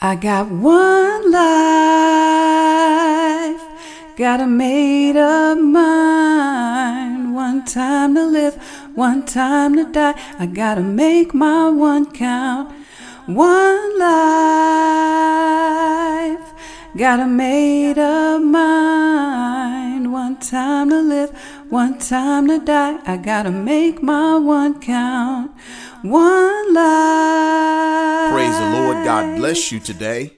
I got one life, got a made up mind. One time to live, one time to die. I gotta make my one count. One life, got a made up mind. One time to live, one time to die. I gotta make my one count. One life. Praise the Lord. God bless you today.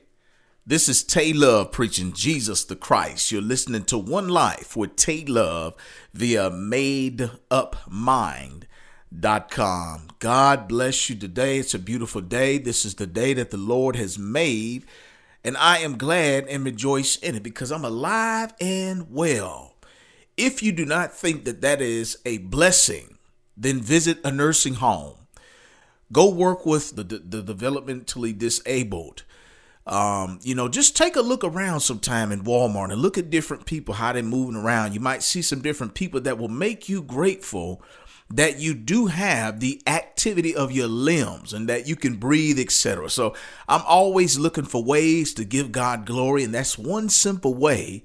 This is Tay Love preaching Jesus the Christ. You're listening to One Life with Tay Love via madeupmind.com. God bless you today. It's a beautiful day. This is the day that the Lord has made, and I am glad and rejoice in it because I'm alive and well. If you do not think that that is a blessing, then visit a nursing home Go work with the, the, developmentally disabled. Um, you know, just take a look around sometime in Walmart and look at different people, how they're moving around. You might see some different people that will make you grateful that you do have the activity of your limbs and that you can breathe, etc. So I'm always looking for ways to give God glory, and that's one simple way.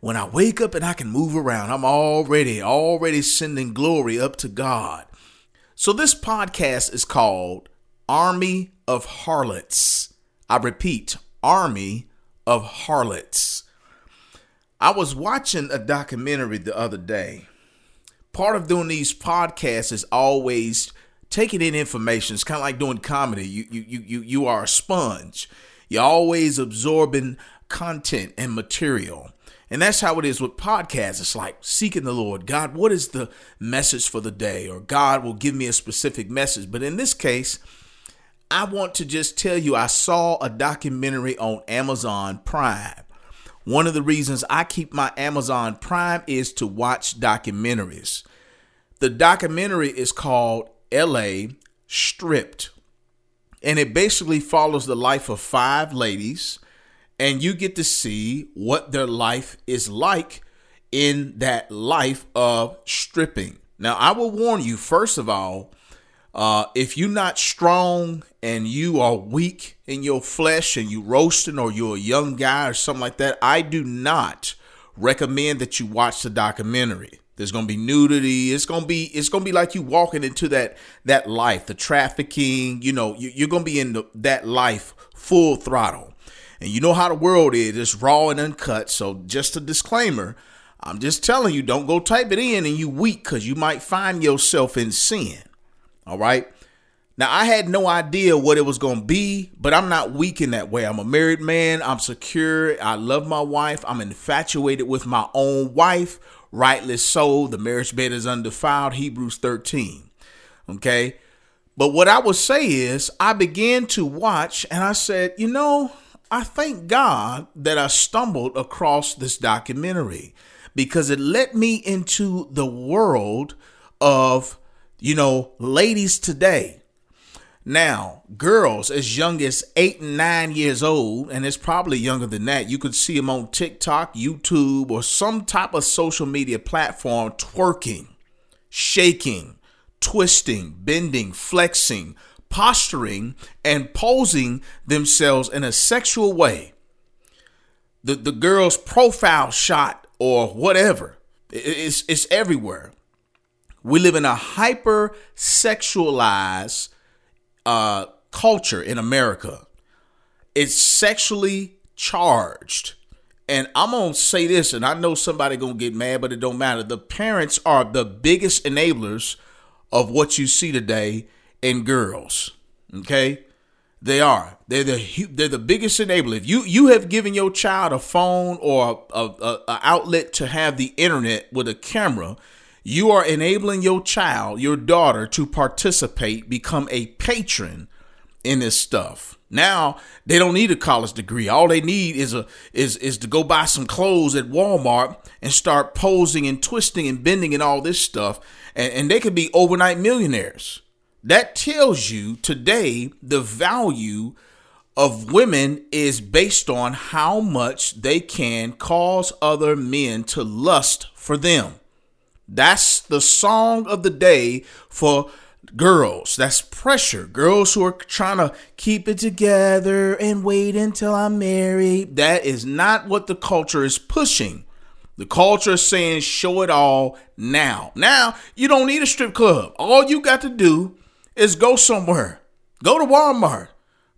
When I wake up and I can move around, I'm already, already sending glory up to God. So, this podcast is called Army of Harlots. I repeat, Army of Harlots. I was watching a documentary the other day. Part of doing these podcasts is always taking in information. It's kind of like doing comedy. You you you you you are a sponge. You're always absorbing content and material. And that's how it is with podcasts. It's like seeking the Lord. God, what is the message for the day? Or God will give me a specific message. But in this case, I want to just tell you I saw a documentary on Amazon Prime. One of the reasons I keep my Amazon Prime is to watch documentaries. The documentary is called LA Stripped. And it basically follows the life of five ladies and you get to see what their life is like in that life of stripping. Now, I will warn you, first of all, uh, if you're not strong and you are weak in your flesh and you're roasting or you're a young guy or something like that, I do not recommend that you watch the documentary. There's gonna be nudity. It's gonna be it's gonna be like you walking into that that life, the trafficking. You know, you, are gonna be in the, that life full throttle. And you know how the world is, it's raw and uncut. So just a disclaimer, I'm just telling you, don't go type it in and you weak because you might find yourself in sin. All right. Now I had no idea what it was gonna be, but I'm not weak in that way. I'm a married man, I'm secure, I love my wife, I'm infatuated with my own wife, rightly so. The marriage bed is undefiled, Hebrews 13. Okay. But what I would say is I began to watch and I said, you know, I thank God that I stumbled across this documentary because it led me into the world of, you know, ladies today. Now, girls as young as eight and nine years old, and it's probably younger than that, you could see them on TikTok, YouTube, or some type of social media platform twerking, shaking, twisting, bending, flexing, posturing and posing themselves in a sexual way. The, the girl's profile shot or whatever, it's, it's everywhere. We live in a hyper sexualized uh, culture in America. It's sexually charged. And I'm gonna say this, and I know somebody gonna get mad, but it don't matter. The parents are the biggest enablers of what you see today and girls. Okay? They are. They're the they're the biggest enabler. If you you have given your child a phone or a, a, a outlet to have the internet with a camera, you are enabling your child, your daughter, to participate, become a patron in this stuff. Now they don't need a college degree. All they need is a is is to go buy some clothes at Walmart and start posing and twisting and bending and all this stuff, and, and they could be overnight millionaires. That tells you today the value of women is based on how much they can cause other men to lust for them. That's the song of the day for girls. That's pressure. Girls who are trying to keep it together and wait until I'm married. That is not what the culture is pushing. The culture is saying show it all now. Now, you don't need a strip club. All you got to do is go somewhere. Go to Walmart.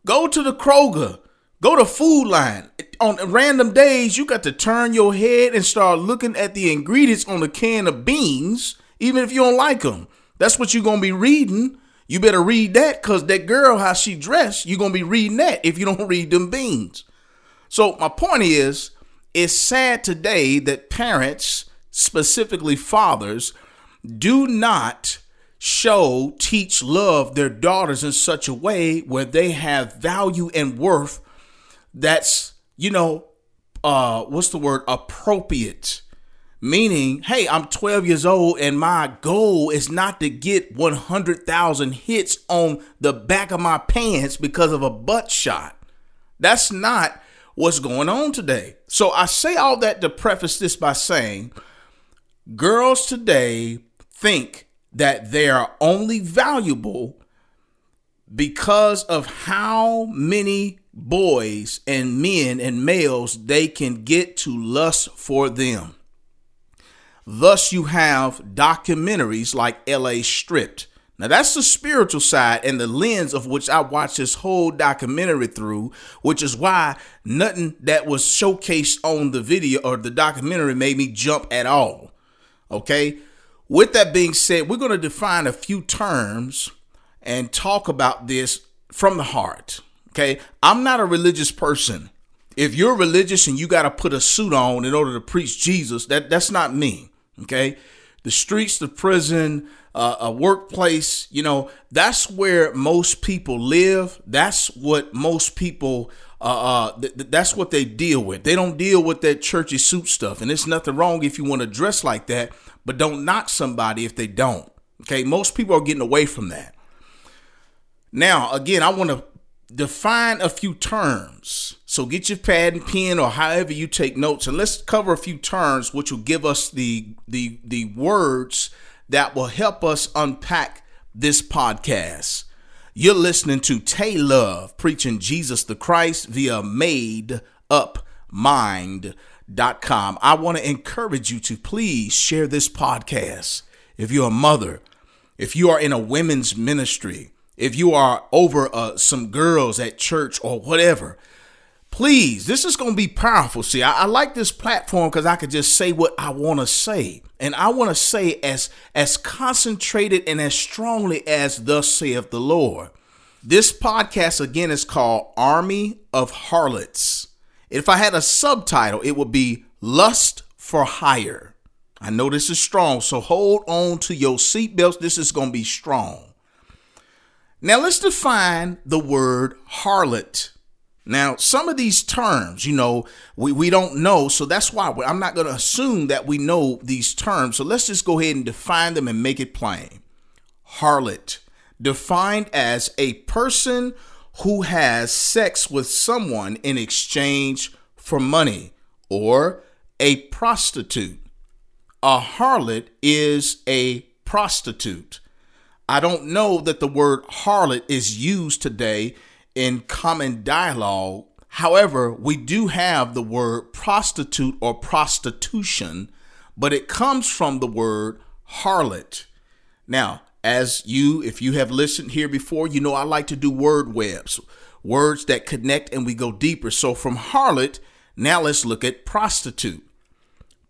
Go to the Kroger. Go to Food Lion. On random days, you got to turn your head and start looking at the ingredients on the can of beans, even if you don't like them. That's what you're going to be reading. You better read that because that girl, how she dressed, you're going to be reading that if you don't read them beans. So, my point is, it's sad today that parents, specifically fathers, do not show, teach, love their daughters in such a way where they have value and worth that's, you know, uh, what's the word? Appropriate. Meaning, hey, I'm 12 years old and my goal is not to get 100,000 hits on the back of my pants because of a butt shot. That's not what's going on today. So I say all that to preface this by saying girls today think that they are only valuable because of how many boys and men and males they can get to lust for them. Thus, you have documentaries like LA Stripped now that's the spiritual side and the lens of which I watched this whole documentary through, which is why nothing that was showcased on the video or the documentary made me jump at all. Okay? With that being said, we're going to define a few terms and talk about this from the heart. Okay? I'm not a religious person. If you're religious and you got to put a suit on in order to preach Jesus, that that's not me. Okay? The streets, the prison, uh, a workplace, you know, that's where most people live. That's what most people uh, uh th- that's what they deal with. They don't deal with that churchy suit stuff. And it's nothing wrong if you want to dress like that, but don't knock somebody if they don't. Okay, most people are getting away from that. Now, again, I want to define a few terms. So get your pad and pen or however you take notes and let's cover a few terms which will give us the the the words that will help us unpack this podcast. You're listening to Tay Love preaching Jesus the Christ via made up mind.com. I want to encourage you to please share this podcast. If you're a mother, if you are in a women's ministry, if you are over uh, some girls at church or whatever, please, this is going to be powerful. See, I, I like this platform because I could just say what I want to say. And I want to say as as concentrated and as strongly as thus saith the Lord. This podcast again is called Army of Harlots. If I had a subtitle, it would be Lust for Hire. I know this is strong, so hold on to your seatbelts. This is going to be strong. Now let's define the word harlot. Now, some of these terms, you know, we, we don't know. So that's why I'm not going to assume that we know these terms. So let's just go ahead and define them and make it plain. Harlot, defined as a person who has sex with someone in exchange for money, or a prostitute. A harlot is a prostitute. I don't know that the word harlot is used today in common dialogue. However, we do have the word prostitute or prostitution, but it comes from the word harlot. Now, as you, if you have listened here before, you know I like to do word webs, words that connect and we go deeper. So from harlot, now let's look at prostitute.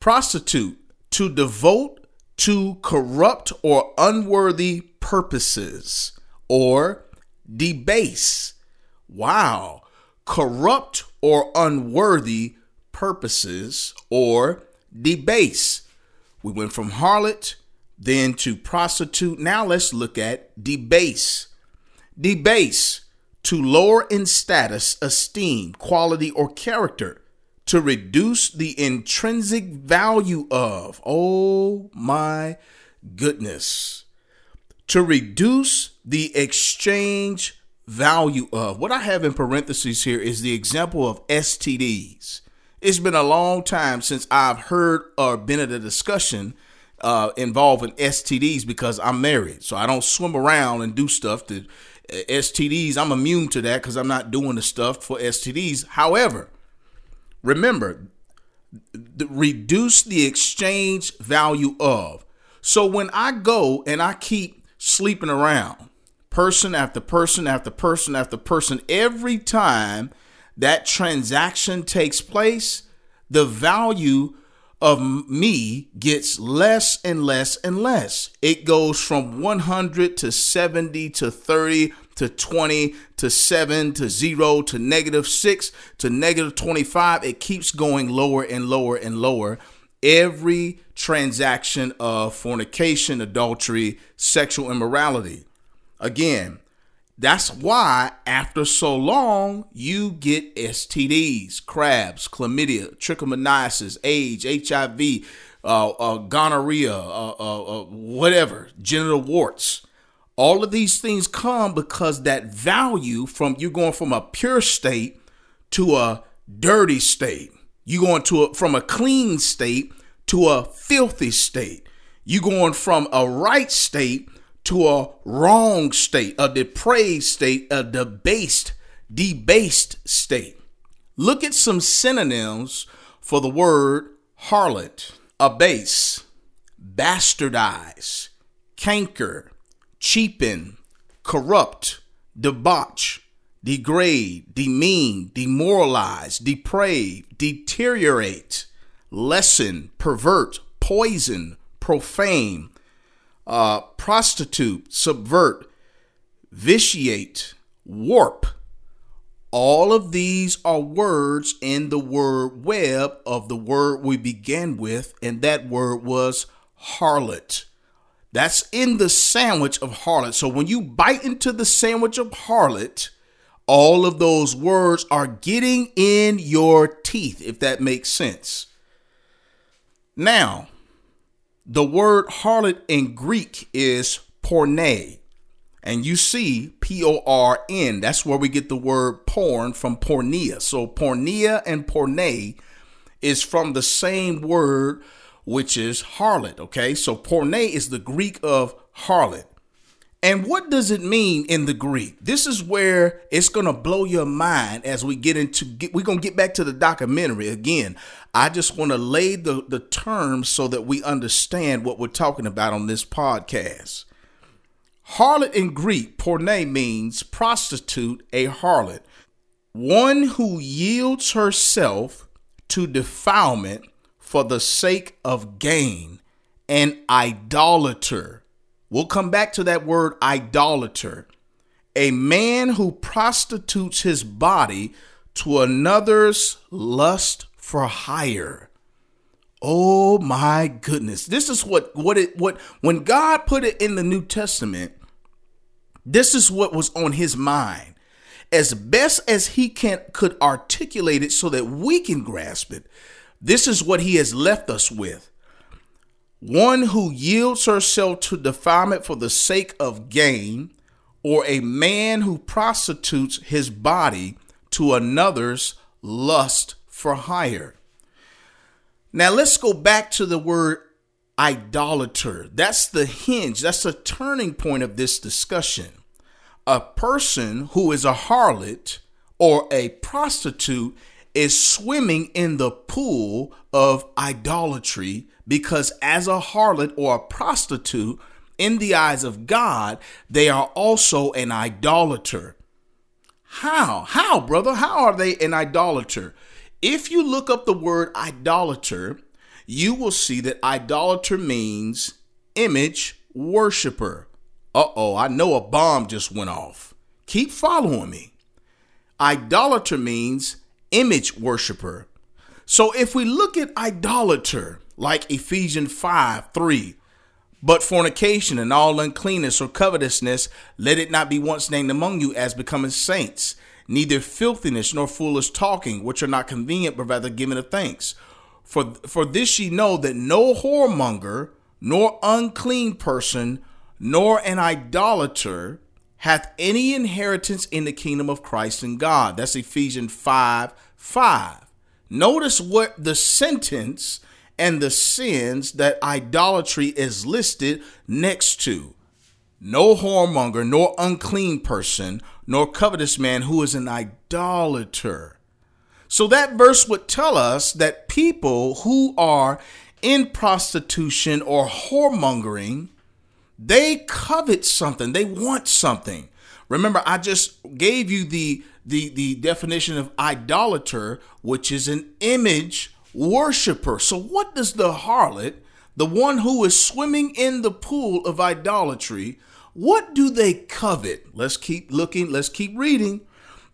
Prostitute, to devote to corrupt or unworthy purposes, or debase, Wow. Corrupt or unworthy purposes or debase. We went from harlot then to prostitute. Now let's look at debase. Debase, to lower in status, esteem, quality, or character, to reduce the intrinsic value of. Oh my goodness. To reduce the exchange value of. What I have in parentheses here is the example of STDs. It's been a long time since I've heard or been at a discussion uh, involving STDs because I'm married. So I don't swim around and do stuff to uh, STDs. I'm immune to that because I'm not doing the stuff for STDs. However, remember, the, reduce the exchange value of. So when I go and I keep sleeping around, person after person after person after person, every time that transaction takes place, the value of me gets less and less and less. It goes from 100 to 70 to 30 to 20 to 7 to 0 to negative 6 to negative 25. It keeps going lower and lower and lower. Every transaction of fornication, adultery, sexual immorality. Again, that's why after so long, you get STDs, crabs, chlamydia, trichomoniasis, AIDS, HIV, uh, uh, gonorrhea, uh, uh, uh, whatever, genital warts. All of these things come because that value from you going from a pure state to a dirty state. You going to a, from a clean state to a filthy state. You going from a right state to a wrong state, a depraved state, a debased, debased state. Look at some synonyms for the word harlot abase, bastardize, canker, cheapen, corrupt, debauch, degrade, demean, demoralize, deprave, deteriorate, lessen, pervert, poison, profane, uh, prostitute, subvert, vitiate, warp. All of these are words in the word web of the word we began with, and that word was harlot. That's in the sandwich of harlot. So when you bite into the sandwich of harlot, all of those words are getting in your teeth, if that makes sense. Now, the word harlot in Greek is porne. And you see P O R N. That's where we get the word porn from pornea. So pornea and porne is from the same word, which is harlot. Okay. So porne is the Greek of harlot. And what does it mean in the Greek? This is where it's going to blow your mind as we get into get, we're going to get back to the documentary again. I just want to lay the the terms so that we understand what we're talking about on this podcast. Harlot in Greek, porne means prostitute, a harlot, one who yields herself to defilement for the sake of gain, an idolater We'll come back to that word idolater. A man who prostitutes his body to another's lust for hire. Oh my goodness. This is what what it what when God put it in the New Testament, this is what was on his mind. As best as he can could articulate it so that we can grasp it. This is what he has left us with one who yields herself to defilement for the sake of gain, or a man who prostitutes his body to another's lust for hire. Now let's go back to the word idolater. That's the hinge, that's the turning point of this discussion. A person who is a harlot or a prostitute is swimming in the pool of idolatry because as a harlot or a prostitute, in the eyes of God, they are also an idolater. How? How, brother? How are they an idolater? If you look up the word idolater, you will see that idolater means image worshiper. Uh oh, I know a bomb just went off. Keep following me. Idolater means image worshiper. So if we look at idolater, like Ephesians 5 3. But fornication and all uncleanness or covetousness, let it not be once named among you as becoming saints, neither filthiness nor foolish talking, which are not convenient, but rather giving of thanks. For, for this ye know that no whoremonger, nor unclean person, nor an idolater hath any inheritance in the kingdom of Christ and God. That's Ephesians 5 5. Notice what the sentence and the sins that idolatry is listed next to. No whoremonger, nor unclean person, nor covetous man who is an idolater. So that verse would tell us that people who are in prostitution or whoremongering, they covet something, they want something. Remember, I just gave you the the the definition of idolater, which is an image worshiper. So what does the harlot, the one who is swimming in the pool of idolatry, what do they covet? Let's keep looking, let's keep reading.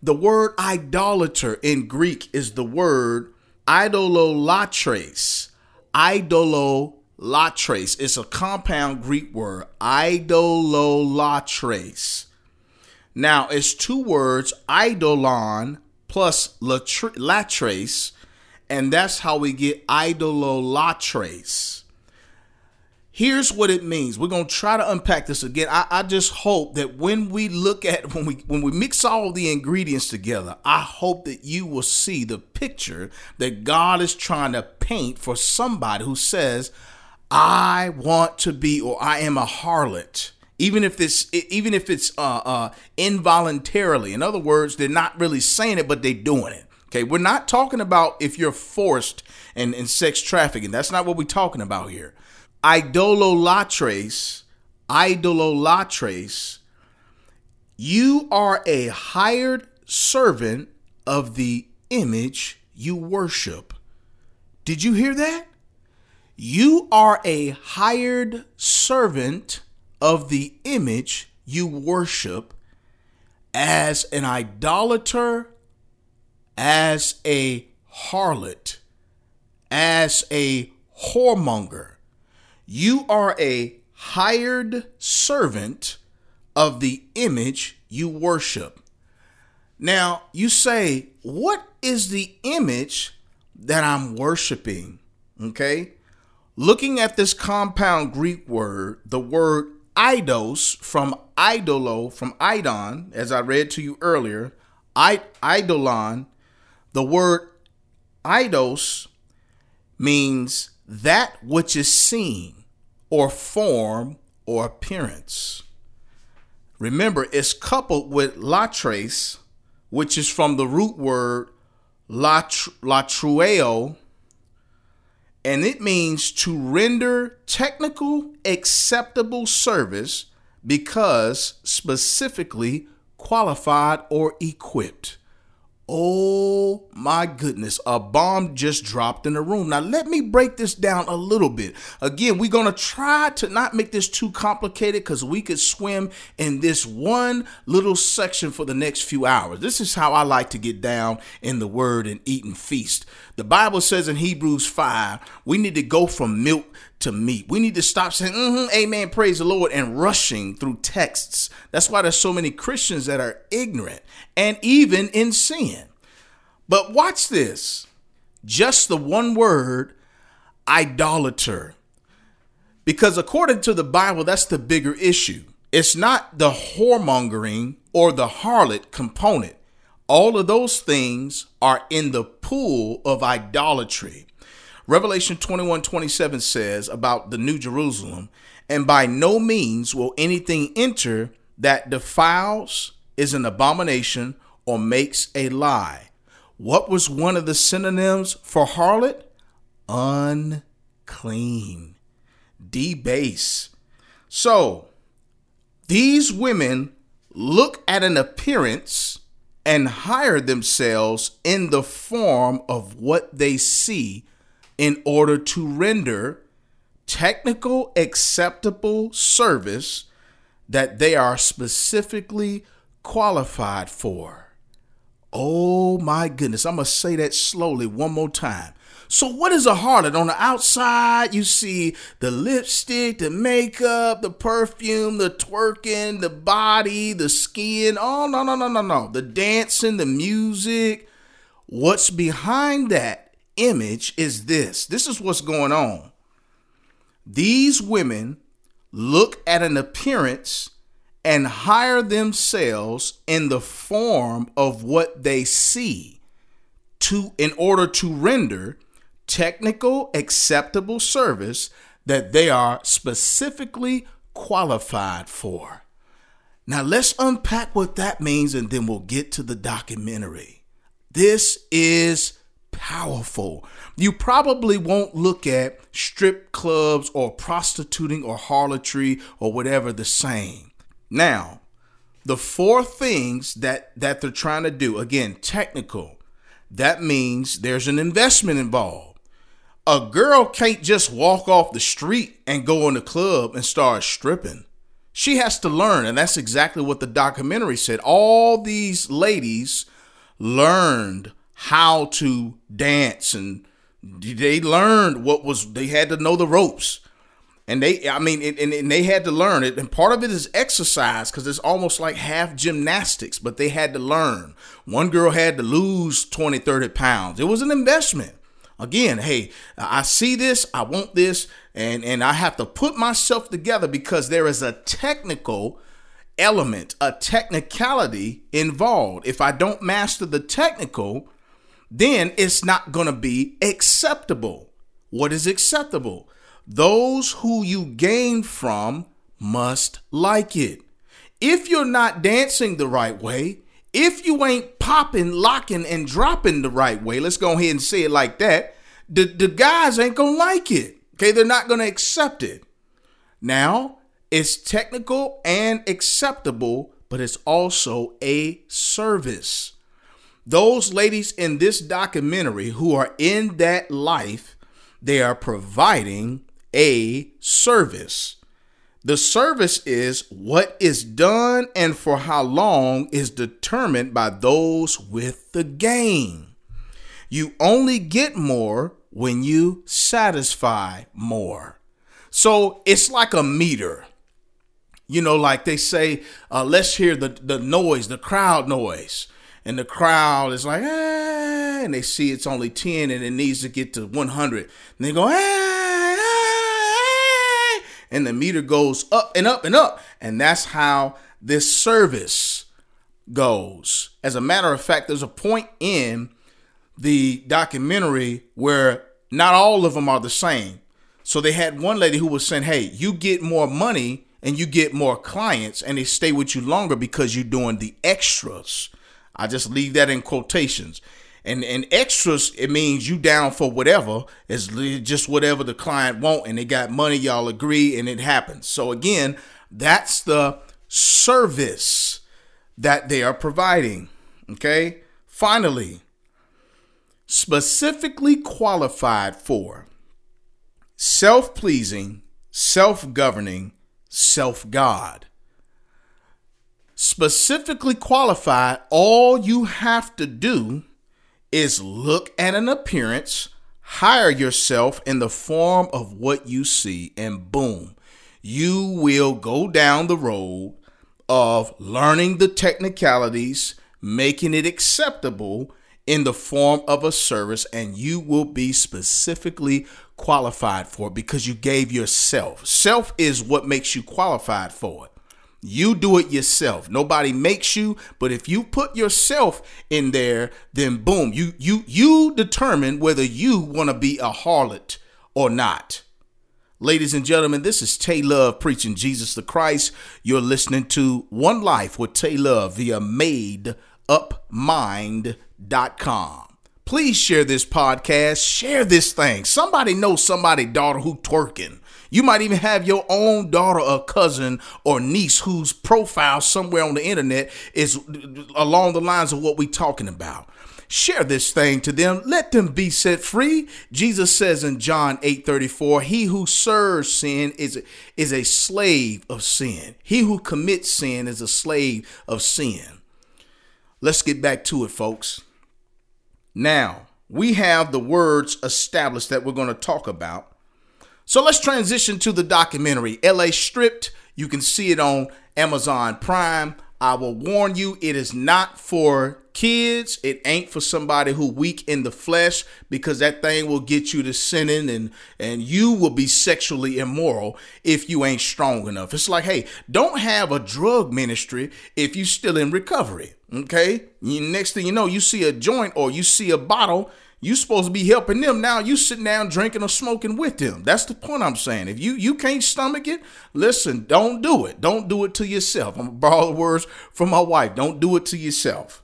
The word idolater in Greek is the word idololatres. Idololatres. It's a compound Greek word, idololatres. Now, it's two words, idolon plus latres, and that's how we get idololatres. Here's what it means. We're gonna try to unpack this again. I, I, just hope that when we look at when we when we mix all the ingredients together, I hope that you will see the picture that God is trying to paint for somebody who says, "I want to be" or "I am a harlot." Even if it's even if it's uh, uh, involuntarily. In other words, they're not really saying it, but they're doing it. Okay, we're not talking about if you're forced and in, sex trafficking. That's not what we're talking about here idololatres, idololatres, you are a hired servant of the image you worship. Did you hear that? You are a hired servant of the image you worship as an idolater, as a harlot, as a whoremonger you are a hired servant of the image you worship. Now, you say, what is the image that I'm worshiping? Okay. Looking at this compound Greek word, the word eidos from idolo, from idon, as I read to you earlier, idolon, the word eidos means that which is seen or form or appearance. Remember, it's coupled with latres, which is from the root word latreuo, and it means to render technical acceptable service because specifically qualified or equipped. Oh my goodness, a bomb just dropped in the room. Now, let me break this down a little bit. Again, we're going to try to not make this too complicated because we could swim in this one little section for the next few hours. This is how I like to get down in the word and eat and feast. The Bible says in Hebrews 5, we need to go from milk to meat. We need to stop saying, mm-hmm, amen, praise the Lord, and rushing through texts. That's why there's so many Christians that are ignorant and even in sin. But watch this just the one word, idolater. Because according to the Bible, that's the bigger issue. It's not the whoremongering or the harlot component. All of those things are in the pool of idolatry. Revelation 21 27 says about the New Jerusalem, and by no means will anything enter that defiles, is an abomination, or makes a lie. What was one of the synonyms for harlot? Unclean, debase. So, these women look at an appearance and hire themselves in the form of what they see in order to render technical acceptable service that they are specifically qualified for. Oh my goodness, I'm going to say that slowly one more time. So, what is a harlot? On the outside, you see the lipstick, the makeup, the perfume, the twerking, the body, the skin. Oh, no, no, no, no, no. The dancing, the music. What's behind that image is this this is what's going on. These women look at an appearance and hire themselves in the form of what they see to in order to render technical acceptable service that they are specifically qualified for. Now, let's unpack what that means and then we'll get to the documentary. This is powerful. You probably won't look at strip clubs or prostituting or harlotry or whatever the same. Now, the four things that that they're trying to do, again, technical. That means there's an investment involved. A girl can't just walk off the street and go in the club and start stripping. She has to learn, and that's exactly what the documentary said. All these ladies learned how to dance and they learned what was they had to know the ropes. And they i mean and, and they had to learn it. And part of it is exercise because it's almost like half gymnastics but they had to learn. One girl had to lose 20 30 pounds. It was an investment. Again hey i see this i want this and and i have to put myself together because there is a technical element a technicality involved. If i don't master the technical then it's not going to be acceptable. What is acceptable? Those who you gain from must like it. If you're not dancing the right way, if you ain't popping, locking, and dropping the right way, let's go ahead and say it like that, the, the guys ain't gonna like it. Okay, they're not gonna accept it. Now, it's technical and acceptable, but it's also a service. Those ladies in this documentary who are in that life, they are providing a service. The service is what is done and for how long is determined by those with the game. You only get more when you satisfy more. So it's like a meter. You know, like they say, uh, let's hear the, the noise, the crowd noise and the crowd is like, ah, and they see it's only 10 and it needs to get to 100. And they go, ah, ah, and the meter goes up and up and up. And that's how this service goes. As a matter of fact, there's a point in the documentary where not all of them are the same. So they had one lady who was saying, hey, you get more money and you get more clients and they stay with you longer because you're doing the extras. I just leave that in quotations. And and extras, it means you down for whatever. It's just whatever the client want, and they got money. Y'all agree, and it happens. So again, that's the service that they are providing. Okay. Finally, specifically qualified for self pleasing, self governing, self God specifically qualified, all you have to do is look at an appearance, hire yourself in the form of what you see, and boom, you will go down the road of learning the technicalities, making it acceptable in the form of a service, and you will be specifically qualified for it because you gave yourself. Self is what makes you qualified for it. You do it yourself. Nobody makes you, but if you put yourself in there, then boom, you you you determine whether you want to be a harlot or not. Ladies and gentlemen, this is Tay Love preaching Jesus the Christ. You're listening to One Life with Tay Love via madeupmind.com. Please share this podcast. Share this thing. Somebody knows somebody daughter who twerking. You might even have your own daughter or cousin or niece whose profile somewhere on the internet is along the lines of what we're talking about. Share this thing to them. Let them be set free. Jesus says in John 8 34, He who serves sin is, is a slave of sin. He who commits sin is a slave of sin. Let's get back to it, folks. Now, we have the words established that we're going to talk about. So let's transition to the documentary, LA Stripped. You can see it on Amazon Prime. I will warn you, it is not for kids. It ain't for somebody who weak in the flesh because that thing will get you to sinning and and you will be sexually immoral if you ain't strong enough. It's like, hey, don't have a drug ministry if you still in recovery. Okay. Next thing you know, you see a joint or you see a bottle. You supposed to be helping them. Now you sitting down drinking or smoking with them. That's the point I'm saying. If you you can't stomach it, listen, don't do it. Don't do it to yourself. I'm gonna borrow the words from my wife. Don't do it to yourself.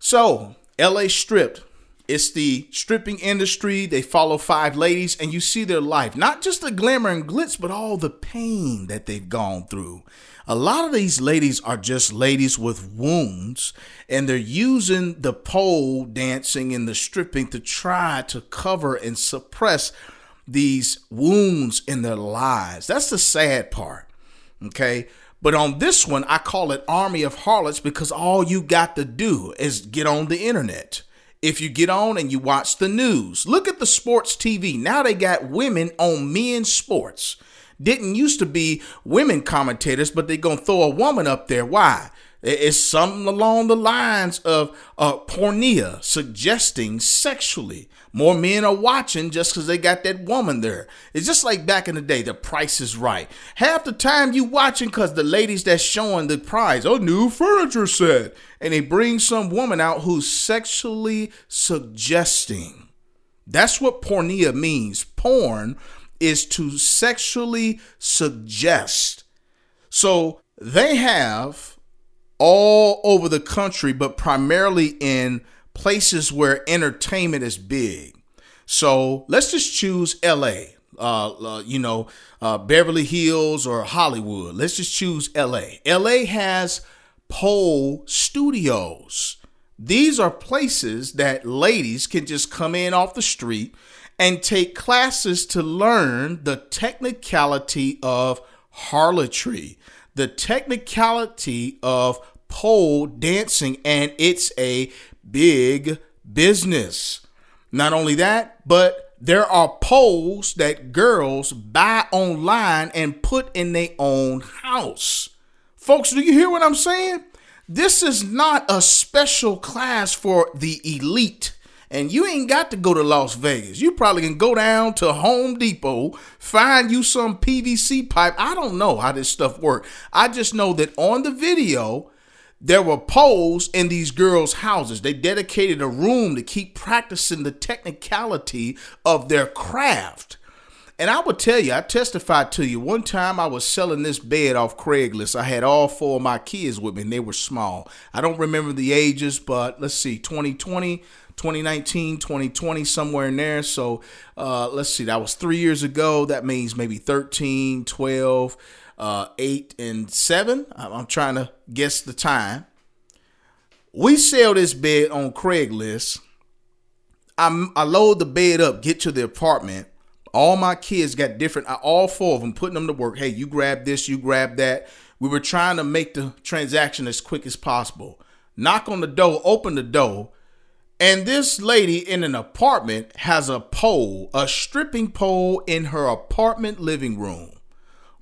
So, LA stripped. It's the stripping industry. They follow five ladies and you see their life. Not just the glamour and glitz, but all the pain that they've gone through. A lot of these ladies are just ladies with wounds and they're using the pole dancing and the stripping to try to cover and suppress these wounds in their lives. That's the sad part. Okay. But on this one, I call it Army of Harlots because all you got to do is get on the internet. If you get on and you watch the news, look at the sports TV. Now they got women on men's sports. Didn't used to be women commentators, but they gonna throw a woman up there. Why? It's something along the lines of uh, pornea, suggesting sexually. More men are watching just because they got that woman there. It's just like back in the day, the price is right. Half the time you watching because the ladies that's showing the prize, oh, new furniture set. And they bring some woman out who's sexually suggesting. That's what pornea means. Porn is to sexually suggest. So they have all over the country, but primarily in places where entertainment is big. So let's just choose LA, uh, uh, you know, uh, Beverly Hills or Hollywood. Let's just choose LA. LA has pole studios. These are places that ladies can just come in off the street and take classes to learn the technicality of harlotry the technicality of pole dancing, and it's a big business. Not only that, but there are poles that girls buy online and put in their own house. Folks, do you hear what I'm saying? This is not a special class for the elite. And you ain't got to go to Las Vegas. You probably can go down to Home Depot, find you some PVC pipe. I don't know how this stuff works. I just know that on the video, there were poles in these girls' houses. They dedicated a room to keep practicing the technicality of their craft. And I will tell you, I testified to you. One time I was selling this bed off Craigslist. I had all four of my kids with me, and they were small. I don't remember the ages, but let's see, 2020, 2019, 2020, somewhere in there. So uh, let's see, that was three years ago. That means maybe 13, 12, uh, 8, and 7. I'm trying to guess the time. We sell this bed on Craigslist. I, I load the bed up, get to the apartment. All my kids got different, all four of them putting them to work. Hey, you grab this, you grab that. We were trying to make the transaction as quick as possible. Knock on the door, open the door and this lady in an apartment has a pole, a stripping pole in her apartment living room.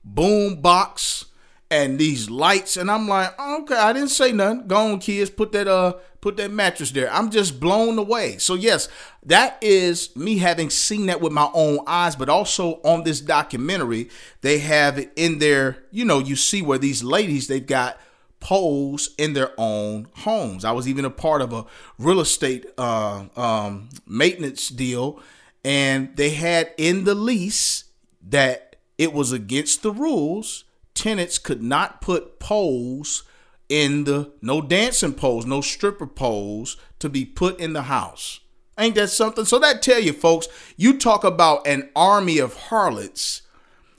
Boom box and these lights. And I'm like, okay, I didn't say nothing. Go on, kids, put that uh put that mattress there. I'm just blown away. So yes, that is me having seen that with my own eyes, but also on this documentary, they have it in there, you know, you see where these ladies they've got poles in their own homes. I was even a part of a real estate uh, um, maintenance deal, and they had in the lease that it was against the rules. Tenants could not put poles in the no dancing poles, no stripper poles to be put in the house. Ain't that something? So that tell you folks, you talk about an army of harlots.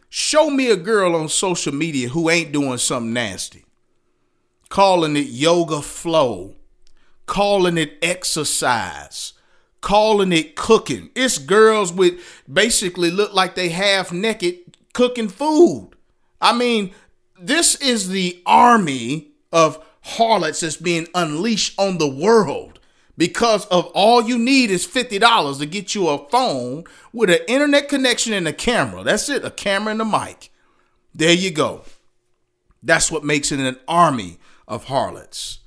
Show me a girl on social media who ain't doing something nasty calling it yoga flow, calling it exercise, calling it cooking. It's girls with basically look like they half naked cooking food. I mean, this is the army of harlots that's being unleashed on the world because of all you need is $50 to get you a phone with an internet connection and a camera. That's it, a camera and a mic. There you go. That's what makes it an army of harlots.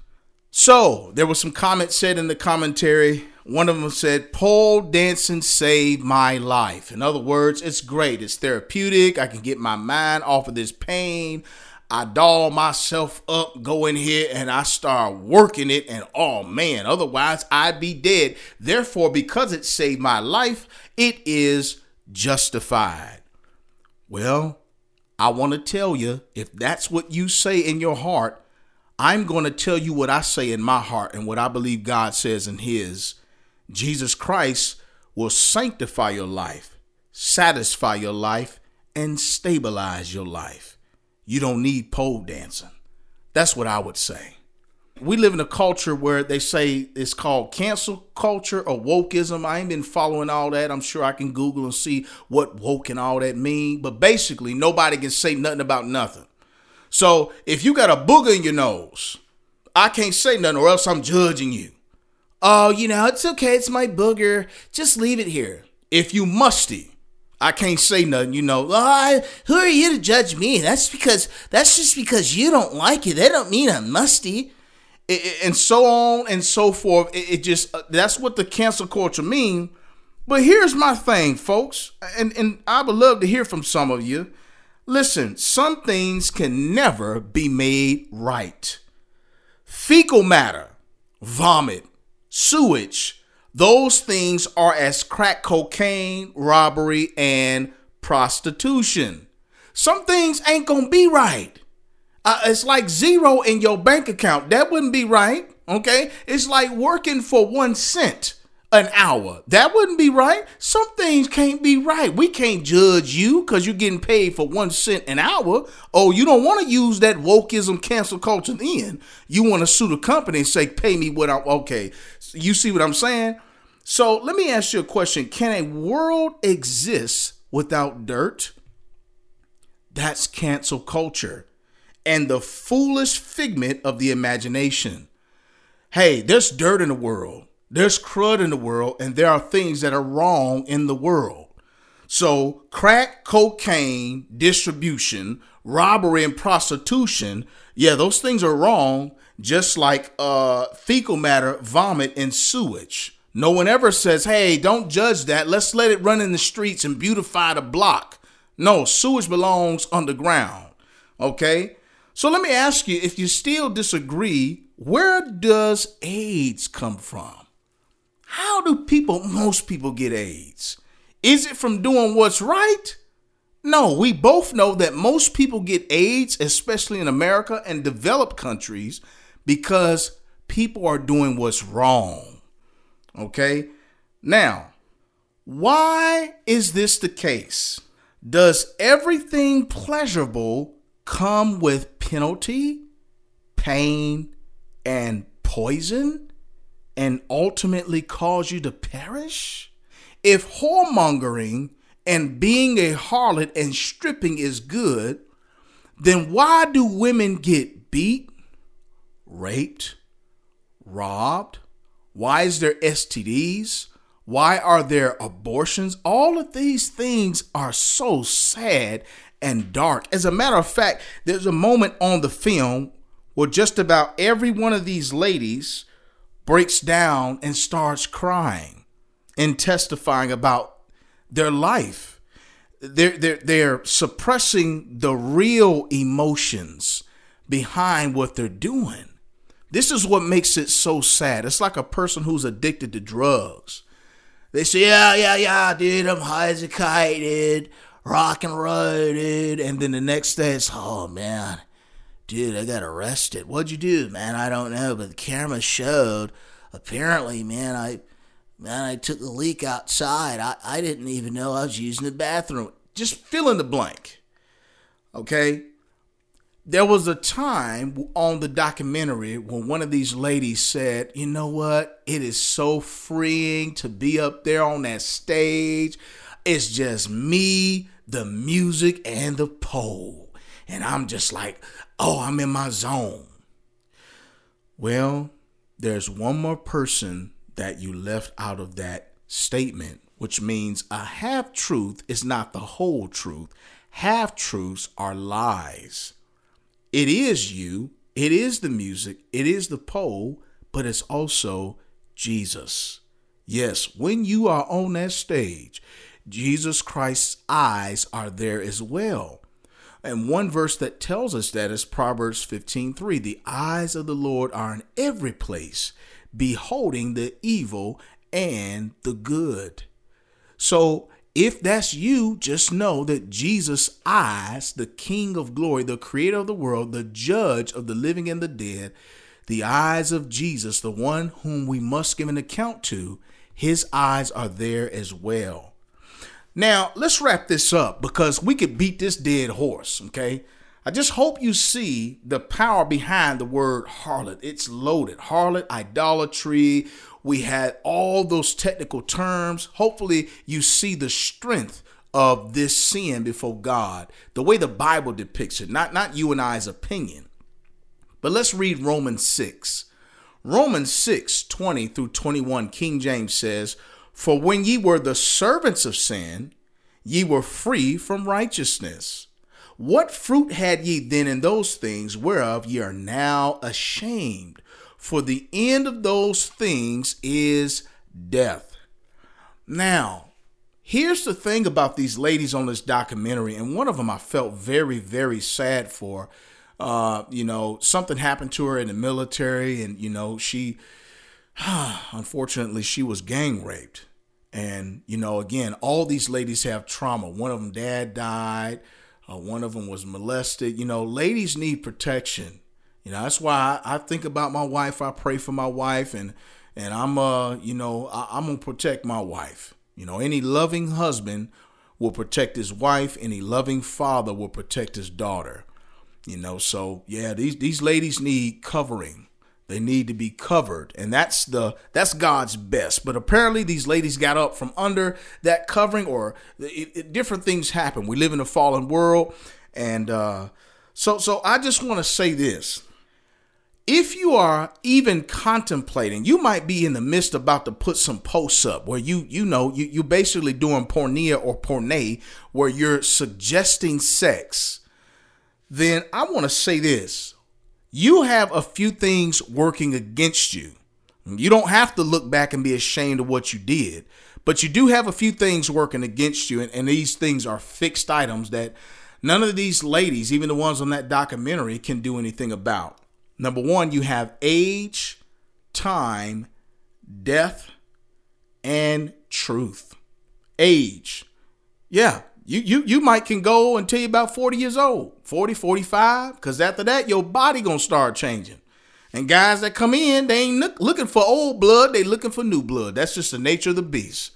So there was some comments said in the commentary. One of them said, pole dancing saved my life. In other words, it's great. It's therapeutic. I can get my mind off of this pain. I doll myself up, go in here and I start working it, and oh man, otherwise I'd be dead. Therefore, because it saved my life, it is justified. Well, I want to tell you if that's what you say in your heart, I'm going to tell you what I say in my heart and what I believe God says in His. Jesus Christ will sanctify your life, satisfy your life, and stabilize your life. You don't need pole dancing. That's what I would say. We live in a culture where they say it's called cancel culture or wokeism. I ain't been following all that. I'm sure I can Google and see what woke and all that mean. But basically, nobody can say nothing about nothing. So if you got a booger in your nose, I can't say nothing or else I'm judging you. Oh, you know, it's okay. It's my booger. Just leave it here. If you musty, I can't say nothing. You know, oh, who are you to judge me? That's because that's just because you don't like it. That don't mean I'm musty. and so on and so forth. It, just uh, that's what the cancel culture mean. But here's my thing, folks, and and I would love to hear from some of you. Listen, some things can never be made right. Fecal matter, vomit, sewage, those things are as crack cocaine, robbery, and prostitution. Some things ain't gonna be right. Uh, it's like zero in your bank account. That wouldn't be right. Okay. It's like working for one cent an hour. That wouldn't be right. Some things can't be right. We can't judge you because you're getting paid for one cent an hour. Oh, you don't want to use that wokeism cancel culture then. You want to sue the company and say, pay me what I'm okay. You see what I'm saying? So let me ask you a question. Can a world exist without dirt? That's cancel culture and the foolish figment of the imagination. Hey, there's dirt in the world. There's crud in the world, and there are things that are wrong in the world. So, crack cocaine distribution, robbery, and prostitution, yeah, those things are wrong, just like uh, fecal matter, vomit, and sewage. No one ever says, hey, don't judge that. Let's let it run in the streets and beautify the block. No, sewage belongs underground. Okay? So let me ask you if you still disagree, where does AIDS come from? How do people, most people, get AIDS? Is it from doing what's right? No, we both know that most people get AIDS, especially in America and developed countries, because people are doing what's wrong. Okay? Now, why is this the case? Does everything pleasurable come with penalty, pain, and poison? And ultimately cause you to perish? If whoremongering and being a harlot and stripping is good, then why do women get beat, raped, robbed? Why is there STDs? Why are there abortions? All of these things are so sad and dark. As a matter of fact, there's a moment on the film where just about every one of these ladies breaks down and starts crying and testifying about their life. They're, they're, they're suppressing the real emotions behind what they're doing. This is what makes it so sad. It's like a person who's addicted to drugs. They say, yeah, yeah, yeah, dude, I'm high as a kite, dude, rock and roll, dude. And then the next day it's, oh, man, dude, I got arrested. What'd you do, man? I don't know, but the camera showed. Apparently, man, I man, I took a leak outside. I, I didn't even know I was using the bathroom. Just fill in the blank. Okay? There was a time on the documentary when one of these ladies said, You know what? It is so freeing to be up there on that stage. It's just me, the music, and the pole. And I'm just like, oh, I'm in my zone. Well, there's one more person that you left out of that statement, which means a half truth is not the whole truth. Half truths are lies. It is you, it is the music, it is the pole, but it's also Jesus. Yes, when you are on that stage, Jesus Christ's eyes are there as well. And one verse that tells us that is Proverbs 15:3. The eyes of the Lord are in every place, beholding the evil and the good. So if that's you, just know that Jesus' eyes, the King of glory, the creator of the world, the judge of the living and the dead, the eyes of Jesus, the one whom we must give an account to, his eyes are there as well. Now, let's wrap this up because we could beat this dead horse, okay? I just hope you see the power behind the word harlot. It's loaded. Harlot, idolatry. We had all those technical terms. Hopefully, you see the strength of this sin before God, the way the Bible depicts it, not, not you and I's opinion. But let's read Romans 6. Romans 6, 20 through 21, King James says, for when ye were the servants of sin, ye were free from righteousness. What fruit had ye then in those things whereof ye are now ashamed? For the end of those things is death. Now, here's the thing about these ladies on this documentary, and one of them I felt very, very sad for. Uh, you know, something happened to her in the military, and you know, she unfortunately she was gang raped and, you know, again, all these ladies have trauma. One of them, dad died. Uh, one of them was molested. You know, ladies need protection. You know, that's why I, I, think about my wife. I pray for my wife, and and I'm uh, you know, I, I'm gonna protect my wife. You know, any loving husband will protect his wife. Any loving father will protect his daughter. You know, so yeah, these these ladies need covering. They need to be covered, and that's the that's God's best. But apparently, these ladies got up from under that covering, or it, it, different things happen. We live in a fallen world, and uh, so so I just want to say this: if you are even contemplating, you might be in the midst about to put some posts up where you you know you you basically doing pornea or porne, where you're suggesting sex. Then I want to say this you have a few things working against you. You don't have to look back and be ashamed of what you did, but you do have a few things working against you, and, and these things are fixed items that none of these ladies, even the ones on that documentary, can do anything about. Number one, you have age, time, death, and truth. Age. Yeah, you you you might can go until you're about 40 years old 40 45 because after that your body gonna start changing and guys that come in they ain't look, looking for old blood they looking for new blood that's just the nature of the beast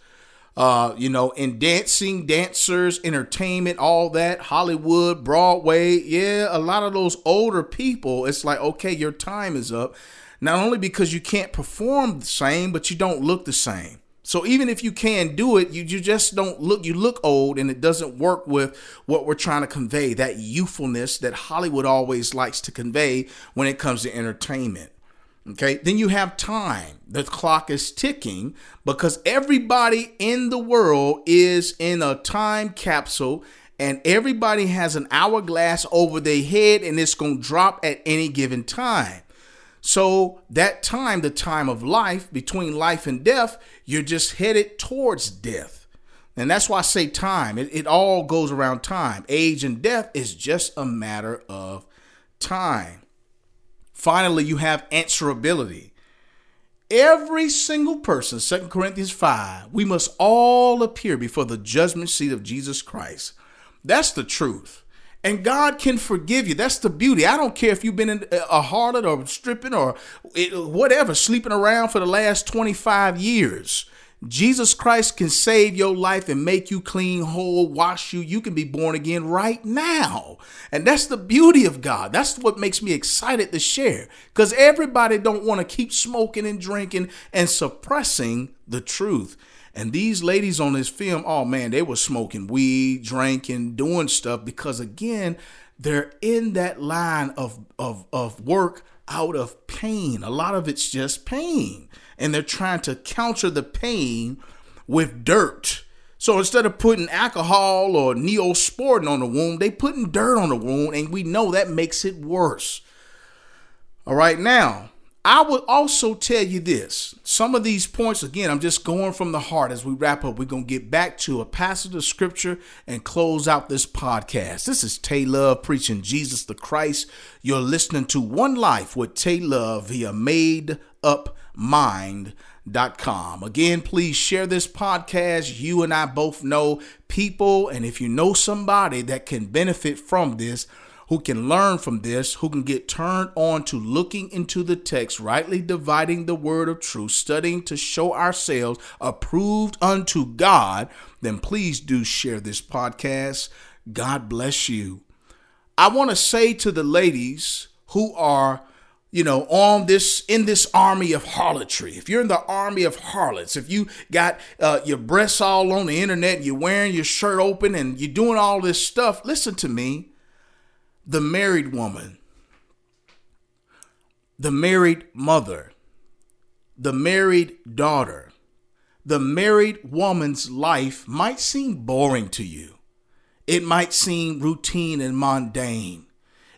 uh, you know, in dancing, dancers, entertainment, all that, Hollywood, Broadway, yeah, a lot of those older people, it's like, okay, your time is up. Not only because you can't perform the same, but you don't look the same. So even if you can do it, you, you just don't look, you look old and it doesn't work with what we're trying to convey, that youthfulness that Hollywood always likes to convey when it comes to entertainment. Okay, then you have time. The clock is ticking because everybody in the world is in a time capsule and everybody has an hourglass over their head and it's going to drop at any given time. So, that time, the time of life, between life and death, you're just headed towards death. And that's why I say time. It, it all goes around time. Age and death is just a matter of time. Finally, you have answerability. Every single person, 2 Corinthians 5, we must all appear before the judgment seat of Jesus Christ. That's the truth and God can forgive you. That's the beauty. I don't care if you've been in a harlot or stripping or whatever, sleeping around for the last 25 years. Jesus Christ can save your life and make you clean, whole, wash you. You can be born again right now. And that's the beauty of God. That's what makes me excited to share because everybody don't want to keep smoking and drinking and suppressing the truth. And these ladies on this film, oh man, they were smoking weed, drinking, doing stuff because again, they're in that line of of of work out of pain. A lot of it's just pain. And they're trying to counter the pain with dirt. So instead of putting alcohol or neosporin on the wound, they putting dirt on the wound, and we know that makes it worse. All right, now I would also tell you this. Some of these points, again, I'm just going from the heart as we wrap up. We're going to get back to a passage of scripture and close out this podcast. This is Tay Love preaching Jesus the Christ. You're listening to One Life with Tay Love via Made Up Mind com. Again, please share this podcast. You and I both know people, and if you know somebody that can benefit from this, who can learn from this, who can get turned on to looking into the text, rightly dividing the word of truth, studying to show ourselves approved unto God, then please do share this podcast. God bless you. I want to say to the ladies who are you know, on this in this army of harlotry. If you're in the army of harlots, if you got uh, your breasts all on the internet, you're wearing your shirt open, and you're doing all this stuff, listen to me. The married woman, the married mother, the married daughter, the married woman's life might seem boring to you. It might seem routine and mundane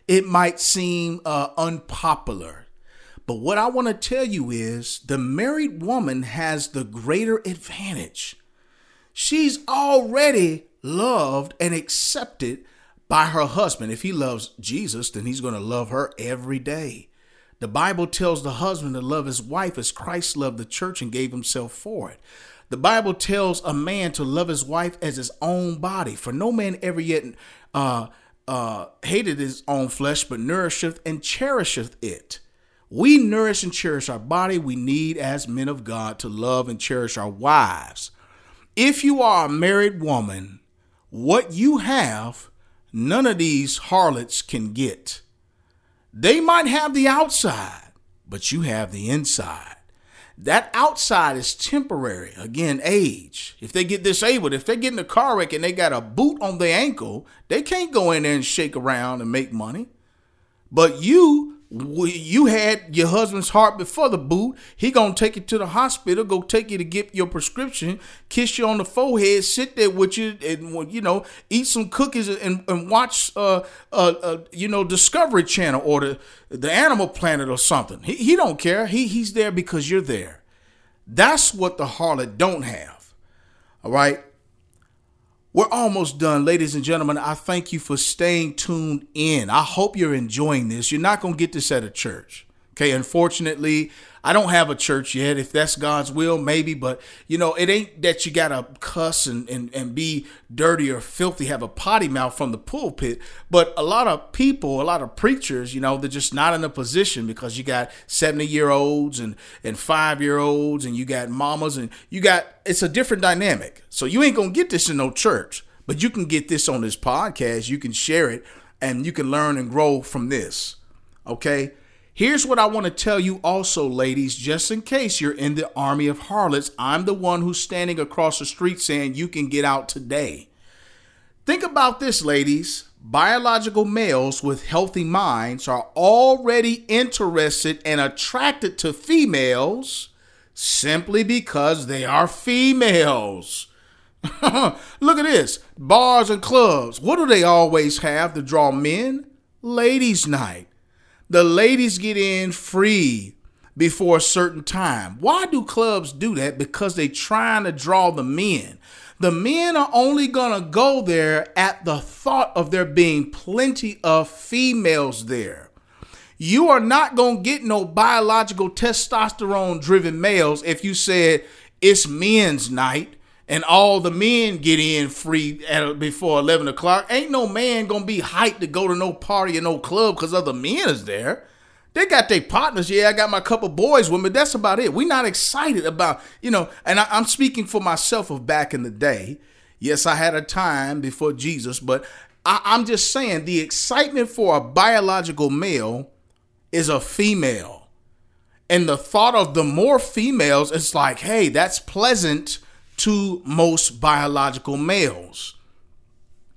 it might seem uh, unpopular. But what I want to tell you is the married woman has the greater advantage. She's already loved and accepted by her husband. If he loves Jesus, then he's going to love her every day. The Bible tells the husband to love his wife as Christ loved the church and gave himself for it. The Bible tells a man to love his wife as his own body. For no man ever yet uh, uh, hated his own flesh, but nourisheth and cherisheth it. We nourish and cherish our body. We need, as men of God, to love and cherish our wives. If you are a married woman, what you have, none of these harlots can get. They might have the outside, but you have the inside. That outside is temporary. Again, age. If they get disabled, if they get in a car wreck and they got a boot on their ankle, they can't go in there and shake around and make money. But you you had your husband's heart before the boot. He gonna take you to the hospital, go take you to get your prescription, kiss you on the forehead, sit there with you, and you know, eat some cookies and, and watch, uh, uh, uh, you know, Discovery Channel or the the Animal Planet or something. He he don't care. He he's there because you're there. That's what the harlot don't have. All right. We're almost done, ladies and gentlemen. I thank you for staying tuned in. I hope you're enjoying this. You're not going to get this at a church. Okay, unfortunately, I don't have a church yet. If that's God's will, maybe, but you know, it ain't that you gotta cuss and, and, and be dirty or filthy, have a potty mouth from the pulpit. But a lot of people, a lot of preachers, you know, they're just not in a position because you got 70 year olds and, and five year olds and you got mamas and you got it's a different dynamic. So you ain't gonna get this in no church, but you can get this on this podcast, you can share it, and you can learn and grow from this. Okay. Here's what I want to tell you also, ladies, just in case you're in the army of harlots, I'm the one who's standing across the street saying you can get out today. Think about this, ladies. Biological males with healthy minds are already interested and attracted to females simply because they are females. Look at this bars and clubs. What do they always have to draw men? Ladies' night. The ladies get in free before a certain time. Why do clubs do that? Because they're trying to draw the men. The men are only going to go there at the thought of there being plenty of females there. You are not going to get no biological testosterone driven males if you said it's men's night and all the men get in free at before 11 o'clock, ain't no man gonna be hyped to go to no party or no club because other men is there. They got their partners. Yeah, I got my couple boys with me. That's about it. we not excited about, you know, and I, I'm speaking for myself of back in the day. Yes, I had a time before Jesus, but I, I'm just saying the excitement for a biological male is a female. And the thought of the more females, it's like, hey, that's pleasant to most biological males.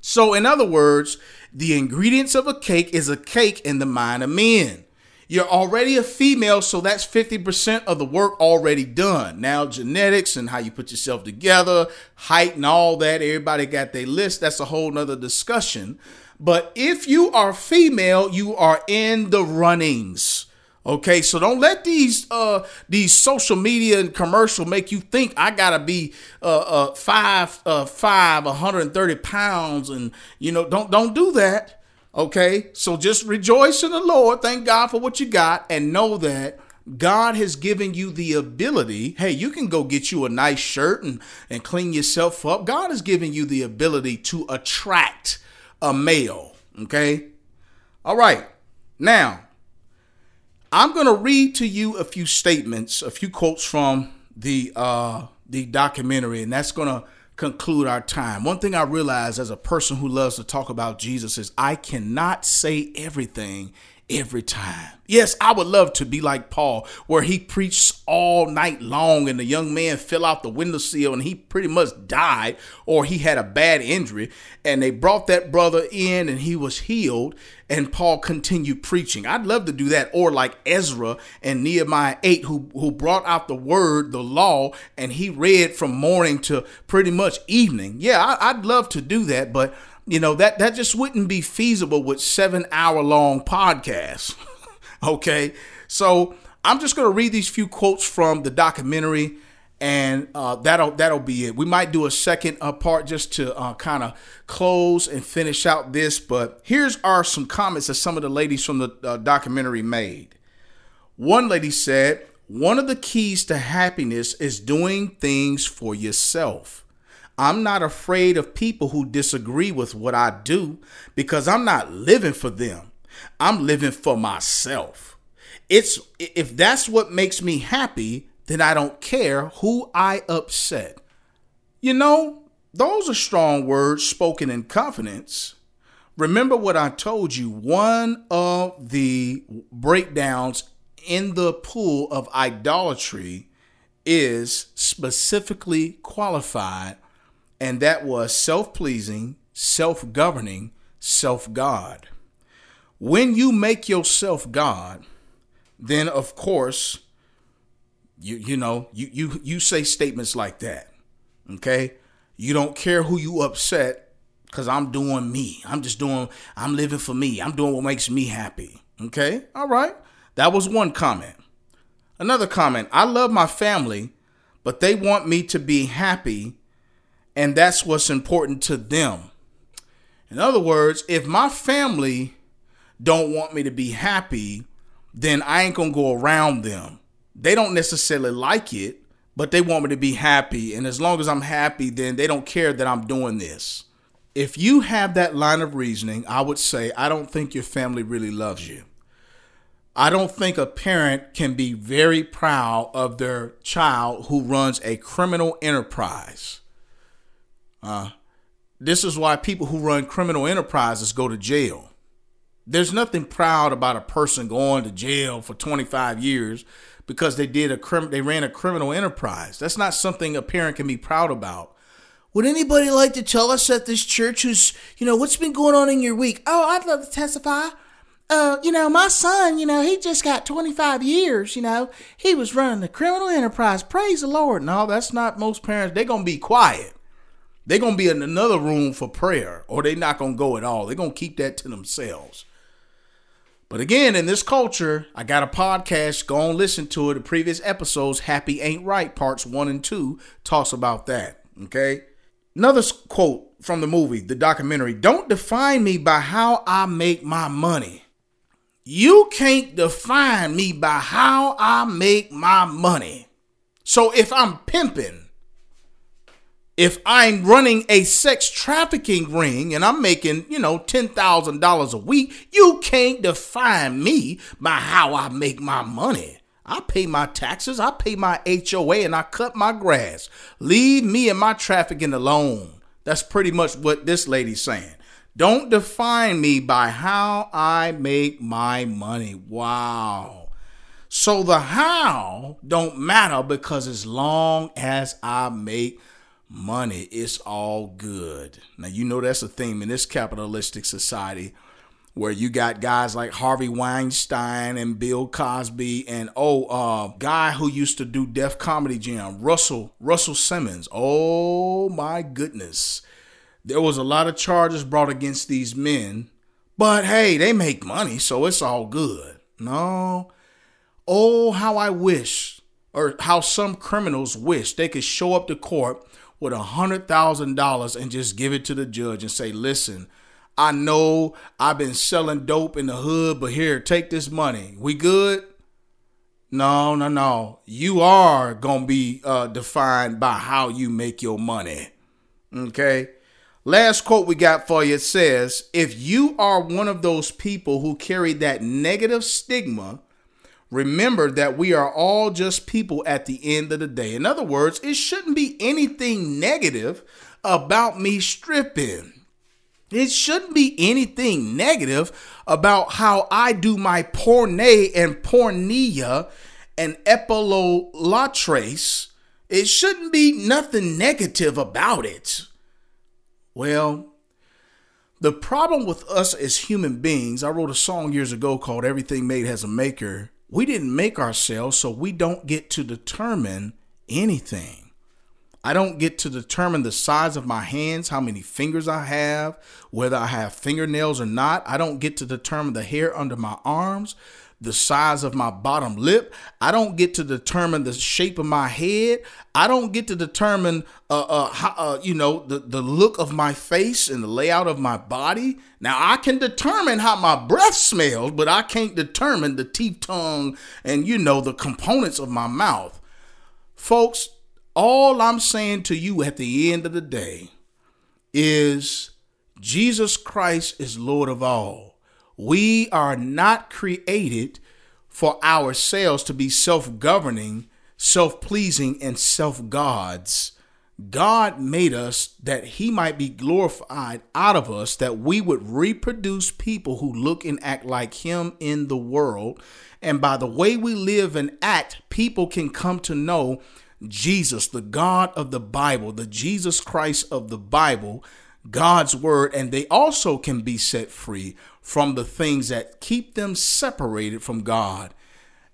So, in other words, the ingredients of a cake is a cake in the mind of men. You're already a female, so that's 50% of the work already done. Now, genetics and how you put yourself together, height and all that, everybody got their list. That's a whole nother discussion. But if you are female, you are in the runnings. Okay, so don't let these uh these social media and commercial make you think I gotta be uh uh five uh five 130 pounds and you know don't don't do that. Okay, so just rejoice in the Lord, thank God for what you got, and know that God has given you the ability. Hey, you can go get you a nice shirt and, and clean yourself up. God has given you the ability to attract a male. Okay. All right. Now, I'm going to read to you a few statements, a few quotes from the uh, the documentary, and that's going to conclude our time. One thing I realize as a person who loves to talk about Jesus is I cannot say everything every time. Yes, I would love to be like Paul, where he preached all night long and the young man fell out the windowsill and he pretty much died, or he had a bad injury. And they brought that brother in and he was healed, and Paul continued preaching. I'd love to do that. Or like Ezra and Nehemiah 8, who, who brought out the word, the law, and he read from morning to pretty much evening. Yeah, I, I'd love to do that, but you know that that just wouldn't be feasible with seven hour long podcasts okay? So i'm just going to read these few quotes from the documentary and uh, that'll that'll be it. We might do a second uh, part just to uh, kind of close and finish out this but here's are some comments that some of the ladies from the uh, documentary made. One lady said one of the keys to happiness is doing things for yourself I'm not afraid of people who disagree with what I do because I'm not living for them. I'm living for myself. It's if that's what makes me happy, then I don't care who I upset. You know, those are strong words spoken in confidence. Remember what I told you, one of the breakdowns in the pool of idolatry is specifically qualified and that was self pleasing, self governing, self God. When you make yourself God, then of course, you you know, you you you say statements like that. Okay? You don't care who you upset cuz I'm doing me. I'm just doing I'm living for me. I'm doing what makes me happy. Okay? All right. That was one comment. Another comment, I love my family, but they want me to be happy and that's what's important to them. In other words, if my family don't want me to be happy, then I ain't gonna go around them. They don't necessarily like it, but they want me to be happy. And as long as I'm happy, then they don't care that I'm doing this. If you have that line of reasoning, I would say, I don't think your family really loves you. I don't think a parent can be very proud of their child who runs a criminal enterprise uh, this is why people who run criminal enterprises go to jail. There's nothing proud about a person going to jail for 25 years because they did a crim- they ran a criminal enterprise. That's not something a parent can be proud about. Would anybody like to tell us at this church who's, you know, what's been going on in your week? Oh, I'd love to testify. Uh, you know, my son, you know, he just got 25 years, you know. He was running a criminal enterprise. Praise the Lord. No, that's not most parents. They're going to be quiet. They're to be in another room for prayer, or they're not to go at all. They're to keep that to themselves. But again, in this culture, I got a podcast. Go and listen to it. The previous episodes, Happy Ain't Right, parts one and two, talks about that. Okay. Another quote from the movie, the documentary Don't define me by how I make my money. You can't define me by how I make my money. So if I'm pimping, if I'm running a sex trafficking ring and I'm making, you know, $10,000 a week, you can't define me by how I make my money. I pay my taxes, I pay my HOA, and I cut my grass. Leave me and my trafficking alone. That's pretty much what this lady's saying. Don't define me by how I make my money. Wow. So the how don't matter because as long as I make money, it's all good. Now, you know that's a theme in this capitalistic society where you got guys like Harvey Weinstein and Bill Cosby and oh, uh, guy who used to do Def Comedy Jam, Russell Russell Simmons. Oh my goodness, there was a lot of charges brought against these men, but hey, they make money, so it's all good. No, Oh, how I wish, or how some criminals wish they could show up to court with a hundred thousand dollars and just give it to the judge and say, listen, I know I've been selling dope in the hood, but here, take this money. We good? No, no, no. You are to be uh, defined by how you make your money. Okay? Last quote we got for you says If you are one of those people who carry that negative stigma, remember that we are all just people at the end of the day. In other words, it shouldn't be anything negative about me stripping. It shouldn't be anything negative about how I do my porne and pornea and epilolatrace. It shouldn't be nothing negative about it. Well, the problem with us as human beings, I wrote a song years ago called Everything Made Has a Maker. We didn't make ourselves, so we don't get to determine anything. I don't get to determine the size of my hands, how many fingers I have, whether I have fingernails or not. I don't get to determine the hair under my arms, the size of my bottom lip. I don't get to determine the shape of my head. I don't get to determine, uh, uh, how, uh, you know, the, the look of my face and the layout of my body. Now, I can determine how my breath smells, but I can't determine the teeth, tongue, and, you know, the components of my mouth. Folks, all I'm saying to you at the end of the day is Jesus Christ is Lord of all. We are not created for ourselves to be self governing, self pleasing, and self gods. God made us that He might be glorified out of us, that we would reproduce people who look and act like Him in the world. And by the way we live and act, people can come to know Jesus, the God of the Bible, the Jesus Christ of the Bible, God's word, and they also can be set free from the things that keep them separated from God.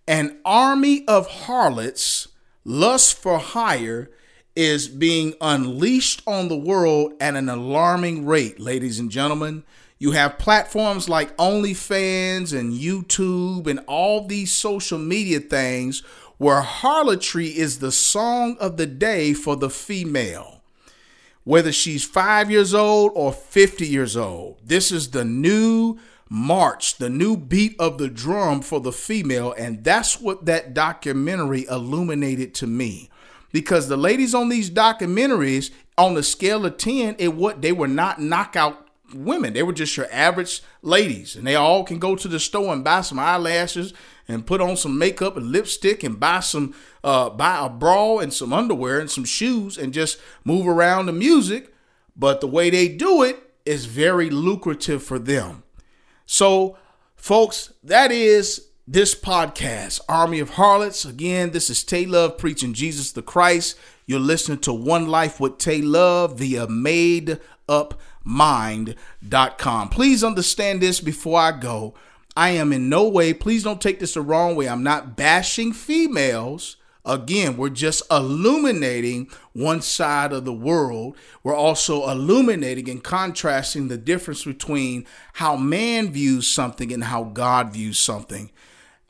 An army of harlots, lust for hire, is being unleashed on the world at an alarming rate, ladies and gentlemen. You have platforms like OnlyFans and YouTube and all these social media things where harlotry is the song of the day for the female. Whether she's five years old or 50 years old, this is the new march, the new beat of the drum for the female. And that's what that documentary illuminated to me. Because the ladies on these documentaries, on a scale of 10, it what they were not knockout women. They were just your average ladies. And they all can go to the store and buy some eyelashes and put on some makeup and lipstick and buy some uh, buy a bra and some underwear and some shoes and just move around the music. But the way they do it is very lucrative for them. So, folks, that is this podcast, Army of Harlots. Again, this is Tay Love preaching Jesus the Christ. You're listening to One Life with Tay Love via Made Up Mind.com. Please understand this before I go. I am in no way, please don't take this the wrong way. I'm not bashing females. Again, we're just illuminating one side of the world. We're also illuminating and contrasting the difference between how man views something and how God views something.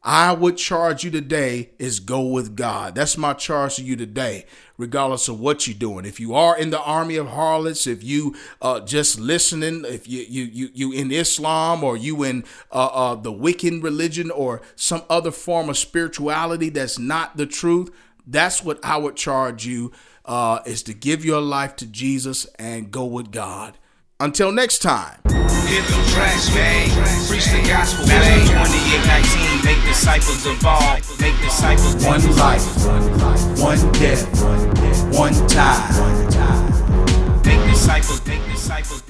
I would charge you today is go with God. That's my charge to you today, regardless of what you're doing. If you are in the army of harlots, if you uh, just listening, if you you you you in Islam or you in uh, uh, the Wiccan religion or some other form of spirituality that's not the truth, that's what I would charge you uh, is to give your life to Jesus and go with God. Until next time. Hit the. Preach the gospel, man. 2819, make disciples of all. Make disciples. One life, one death, one time. Make disciples, make disciples.